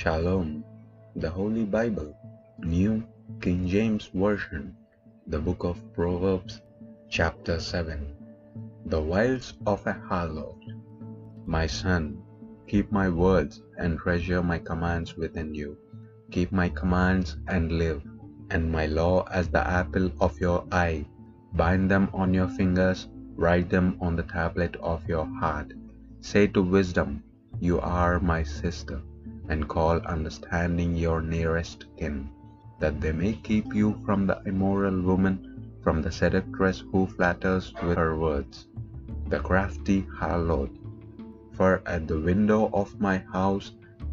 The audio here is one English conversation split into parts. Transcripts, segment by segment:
Shalom, the Holy Bible, New King James Version, the book of Proverbs, chapter 7. The wiles of a harlot. My son, keep my words and treasure my commands within you. Keep my commands and live, and my law as the apple of your eye. Bind them on your fingers, write them on the tablet of your heart. Say to wisdom, You are my sister and call understanding your nearest kin, that they may keep you from the immoral woman, from the seductress who flatters with her words, the crafty harlot. For at the window of my house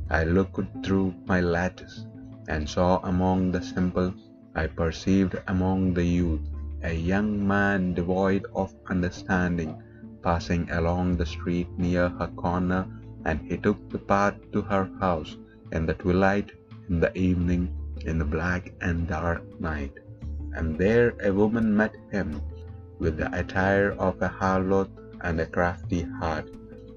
I looked through my lattice, and saw among the simple, I perceived among the youth, a young man devoid of understanding, passing along the street near her corner and he took the path to her house in the twilight, in the evening, in the black and dark night. And there a woman met him, with the attire of a harlot and a crafty heart.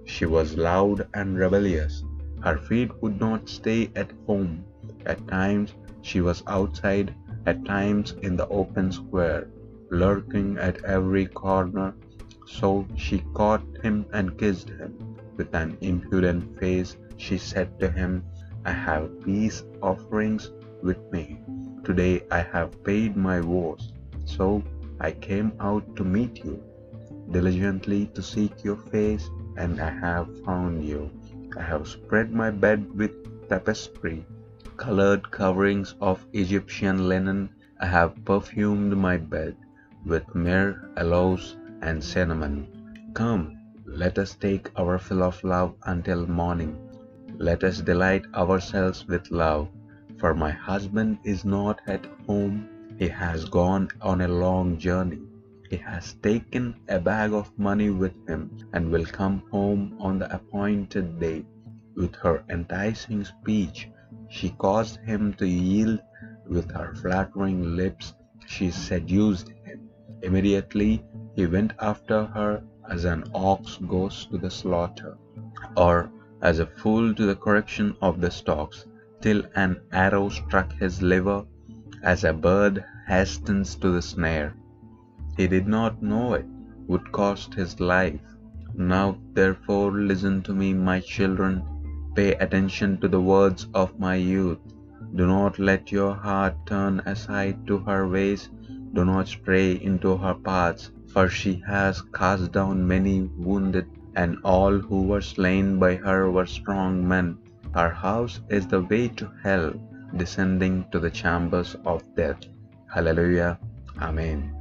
She was loud and rebellious. Her feet would not stay at home. At times she was outside, at times in the open square, lurking at every corner. So she caught him and kissed him. With an impudent face she said to him, I have peace offerings with me. Today I have paid my vows, so I came out to meet you, diligently to seek your face, and I have found you. I have spread my bed with tapestry, colored coverings of Egyptian linen. I have perfumed my bed with myrrh, aloes, and cinnamon. Come, let us take our fill of love until morning. Let us delight ourselves with love. For my husband is not at home. He has gone on a long journey. He has taken a bag of money with him and will come home on the appointed day. With her enticing speech, she caused him to yield. With her flattering lips, she seduced him. Immediately he went after her as an ox goes to the slaughter, or as a fool to the correction of the stocks, till an arrow struck his liver, as a bird hastens to the snare. He did not know it would cost his life. Now therefore listen to me, my children, pay attention to the words of my youth. Do not let your heart turn aside to her ways, do not stray into her paths for she has cast down many wounded, and all who were slain by her were strong men. Her house is the way to hell, descending to the chambers of death. Hallelujah. Amen.